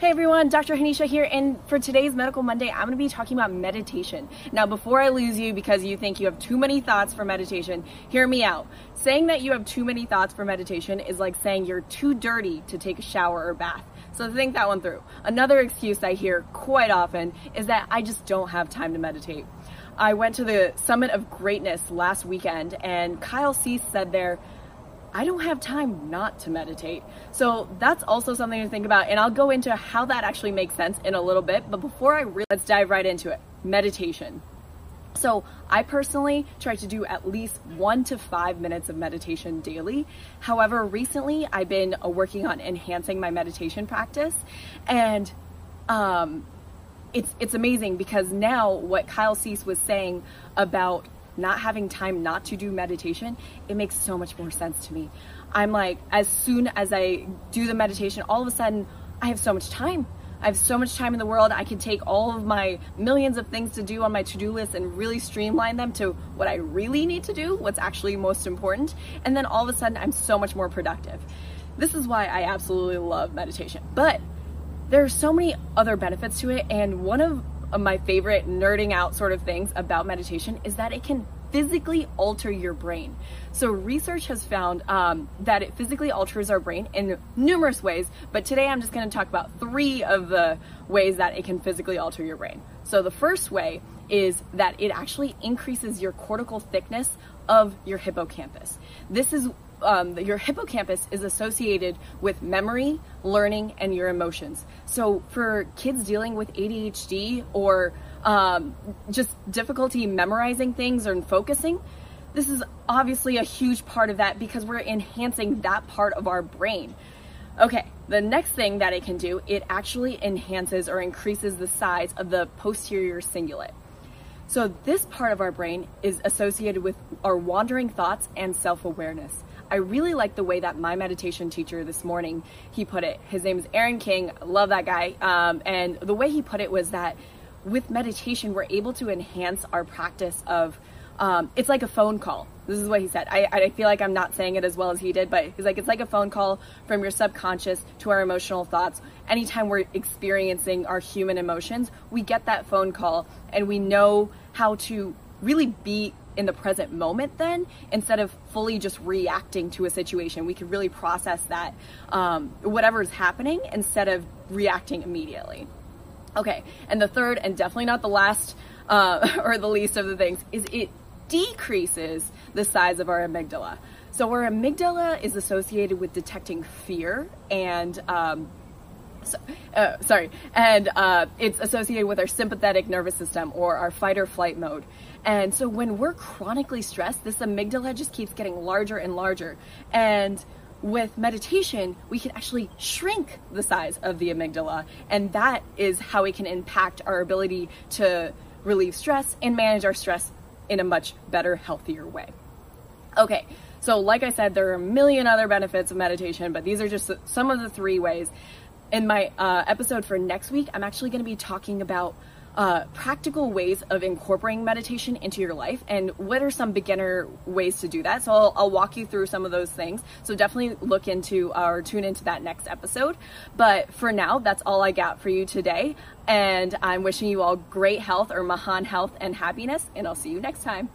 Hey everyone, Dr. Hanisha here, and for today's Medical Monday, I'm going to be talking about meditation. Now, before I lose you because you think you have too many thoughts for meditation, hear me out. Saying that you have too many thoughts for meditation is like saying you're too dirty to take a shower or bath. So think that one through. Another excuse I hear quite often is that I just don't have time to meditate. I went to the Summit of Greatness last weekend, and Kyle Cease said there, I don't have time not to meditate. So that's also something to think about. And I'll go into how that actually makes sense in a little bit. But before I really, let's dive right into it. Meditation. So I personally try to do at least one to five minutes of meditation daily. However, recently I've been uh, working on enhancing my meditation practice and um, it's, it's amazing because now what Kyle Cease was saying about not having time not to do meditation, it makes so much more sense to me. I'm like, as soon as I do the meditation, all of a sudden I have so much time. I have so much time in the world. I can take all of my millions of things to do on my to do list and really streamline them to what I really need to do, what's actually most important. And then all of a sudden, I'm so much more productive. This is why I absolutely love meditation. But there are so many other benefits to it. And one of of my favorite nerding out sort of things about meditation is that it can physically alter your brain. So research has found um, that it physically alters our brain in numerous ways, but today I'm just going to talk about three of the ways that it can physically alter your brain. So the first way is that it actually increases your cortical thickness of your hippocampus. This is um, your hippocampus is associated with memory, learning, and your emotions. So for kids dealing with ADHD or um, just difficulty memorizing things or focusing, this is obviously a huge part of that because we're enhancing that part of our brain. Okay, the next thing that it can do, it actually enhances or increases the size of the posterior cingulate. So this part of our brain is associated with our wandering thoughts and self-awareness. I really like the way that my meditation teacher this morning, he put it. His name is Aaron King. love that guy. Um, and the way he put it was that with meditation, we're able to enhance our practice of, um, it's like a phone call. This is what he said. I, I feel like I'm not saying it as well as he did, but he's like, it's like a phone call from your subconscious to our emotional thoughts. Anytime we're experiencing our human emotions, we get that phone call and we know how to really be in the present moment then instead of fully just reacting to a situation. We could really process that um, whatever is happening instead of reacting immediately. Okay and the third and definitely not the last uh, or the least of the things is it decreases the size of our amygdala. So our amygdala is associated with detecting fear and um, so, uh, sorry, and uh, it's associated with our sympathetic nervous system or our fight or flight mode. And so when we're chronically stressed, this amygdala just keeps getting larger and larger. And with meditation, we can actually shrink the size of the amygdala. And that is how it can impact our ability to relieve stress and manage our stress in a much better, healthier way. Okay, so like I said, there are a million other benefits of meditation, but these are just some of the three ways. In my uh, episode for next week, I'm actually going to be talking about uh, practical ways of incorporating meditation into your life and what are some beginner ways to do that. So I'll, I'll, walk you through some of those things. So definitely look into or tune into that next episode. But for now, that's all I got for you today. And I'm wishing you all great health or Mahan health and happiness. And I'll see you next time.